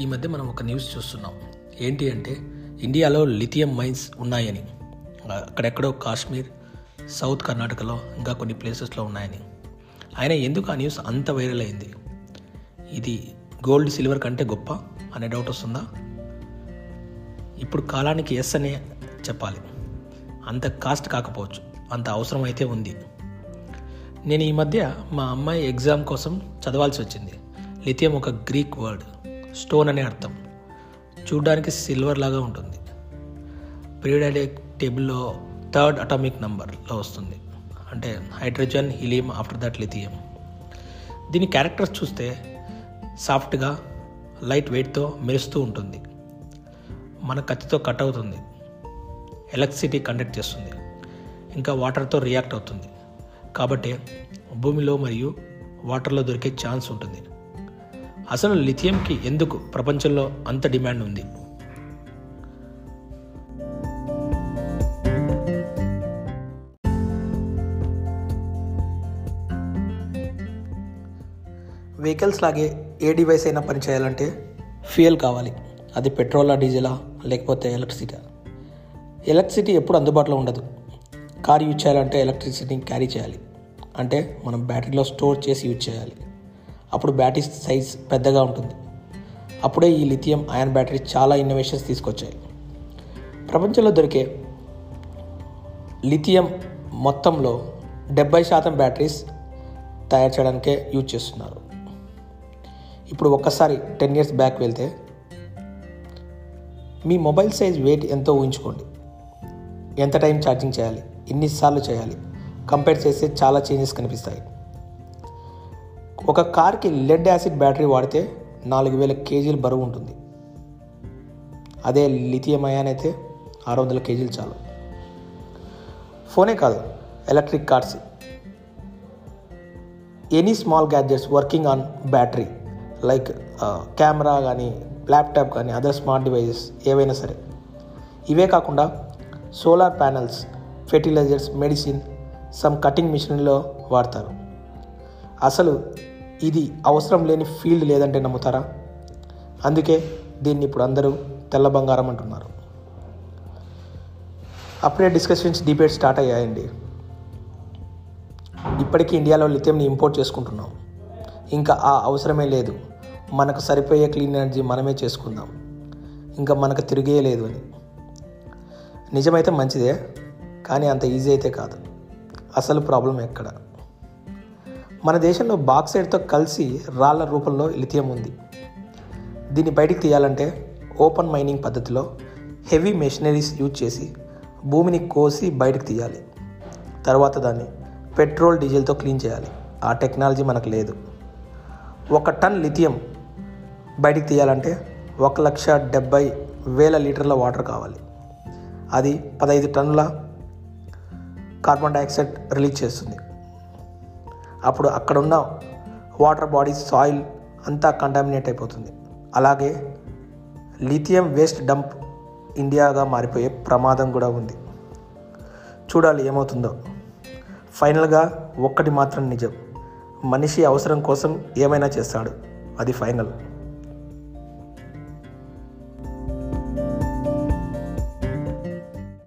ఈ మధ్య మనం ఒక న్యూస్ చూస్తున్నాం. ఏంటి అంటే ఇండియాలో లిథియం మైన్స్ ఉన్నాయని. అక్కడెక్కడో కాశ్మీర్ సౌత్ కర్ణాటకలో ఇంకా కొన్ని ప్లేసెస్లో ఉన్నాయని. ఆయన ఎందుకు ఆ న్యూస్ అంత వైరల్ అయింది? ఇది గోల్డ్ సిల్వర్ కంటే గొప్ప అనే డౌట్ వస్తుందా? ఇప్పుడు కాలానికి ఎస్ అనే చెప్పాలి. అంత కాస్ట్ కాకపోవచ్చు. అంత అవసరం అయితే ఉంది. నేను ఈ మధ్య మా అమ్మాయి ఎగ్జామ్ కోసం చదవాల్సి వచ్చింది. లిథియం ఒక గ్రీక్ వర్డ్ స్టోన్ అనే అర్థం. చూడడానికి సిల్వర్ లాగా ఉంటుంది. పీరియాడిక్ టేబుల్లో థర్డ్ అటామిక్ నంబర్లో వస్తుంది. అంటే hydrogen helium after that lithium. దీని క్యారెక్టర్స్ చూస్తే సాఫ్ట్గా లైట్ వెయిట్తో మెరుస్తూ ఉంటుంది. మన కత్తితో కట్ అవుతుంది. ఎలక్ట్రిసిటీ కండక్ట్ చేస్తుంది. ఇంకా వాటర్తో రియాక్ట్ అవుతుంది. కాబట్టి భూమిలో మరియు వాటర్లో దొరికే ఛాన్స్ ఉంటుంది. అసలు లిథియంకి ఎందుకు ప్రపంచంలో అంత డిమాండ్ ఉంది? వెహికల్స్ లాగే ఏ డివైస్ అయినా పనిచేయాలంటే ఫ్యూయల్ కావాలి. అది పెట్రోలా డీజిలా లేకపోతే ఎలక్ట్రిసిటీ ఎలక్ట్రిసిటీ ఎప్పుడు అందుబాటులో ఉండదు. కార్ యూజ్ చేయాలంటే ఎలక్ట్రిసిటీని క్యారీ చేయాలి. అంటే మనం బ్యాటరీలో స్టోర్ చేసి యూజ్ చేయాలి. అప్పుడు బ్యాటరీ సైజ్ పెద్దగా ఉంటుంది. అప్పుడే ఈ లిథియం అయాన్ బ్యాటరీ చాలా ఇన్నోవేషన్స్ తీసుకొచ్చాయి. ప్రపంచంలో దొరికే లిథియం మొత్తంలో డెబ్బై శాతం బ్యాటరీస్ తయారు చేయడానికే యూజ్ చేస్తున్నారు. ఇప్పుడు ఒక్కసారి టెన్ ఇయర్స్ బ్యాక్ వెళ్తే మీ మొబైల్ సైజ్ వెయిట్ ఎంతో ఊహించుకోండి. ఎంత టైం ఛార్జింగ్ చేయాలి? ఎన్నిసార్లు చేయాలి? కంపేర్ చేస్తే చాలా చేంజెస్ కనిపిస్తాయి. ఒక కార్కి లెడ్ యాసిడ్ బ్యాటరీ వాడితే నాలుగు వేల కేజీలు బరువు ఉంటుంది. అదే లిథియం అయాన్ అయితే ఆరు వందల కేజీలు చాలు. ఫోనే కాదు electric cars. Any small gadgets working on battery like camera కానీ ల్యాప్టాప్ కానీ అదర్ స్మార్ట్ డివైజెస్ ఏవైనా సరే. ఇవే కాకుండా solar panels fertilisers medicine some cutting మిషన్లో వాడతారు. అసలు ఇది అవసరం లేని ఫీల్డ్ లేదంటే నమ్ముతారా? అందుకే దీన్ని ఇప్పుడు అందరూ తెల్ల బంగారం అంటున్నారు. అప్పుడే డిస్కషన్స్ డిబేట్ స్టార్ట్ అయ్యాయండి. ఇప్పటికీ ఇండియాలో లిథియంని ఇంపోర్ట్ చేసుకుంటున్నాం. ఇంకా ఆ అవసరమే లేదు. మనకు సరిపోయే క్లీన్ ఎనర్జీ మనమే చేసుకుందాం. ఇంకా మనకు తిరిగే లేదు అని. నిజమైతే మంచిదే కానీ అంత ఈజీ అయితే కాదు. అసలు ప్రాబ్లం ఎక్కడ? మన దేశంలో బాక్సైడ్తో కలిసి రాళ్ళ రూపంలో లిథియం ఉంది. దీన్ని బయటికి తీయాలంటే ఓపెన్ మైనింగ్ పద్ధతిలో హెవీ మెషినరీస్ యూజ్ చేసి భూమిని కోసి బయటకు తీయాలి. తర్వాత దాన్ని పెట్రోల్ డీజిల్తో క్లీన్ చేయాలి. ఆ టెక్నాలజీ మనకు లేదు. ఒక టన్ లిథియం బయటికి తీయాలంటే ఒక లక్ష డెబ్బై వేల లీటర్ల వాటర్ కావాలి. అది పదహైదు టన్నుల కార్బన్ డైఆక్సైడ్ రిలీజ్ చేస్తుంది. అప్పుడు అక్కడున్న వాటర్ బాడీస్ సాయిల్ అంతా కంటామినేట్ అయిపోతుంది. అలాగే లిథియం వేస్ట్ డంప్ ఇండియాగా మారిపోయే ప్రమాదం కూడా ఉంది. చూడాలి ఏమవుతుందో. ఫైనల్గా ఒక్కటి మాత్రం నిజం. మనిషి అవసరం కోసం ఏమైనా చేస్తాడు. అది ఫైనల్.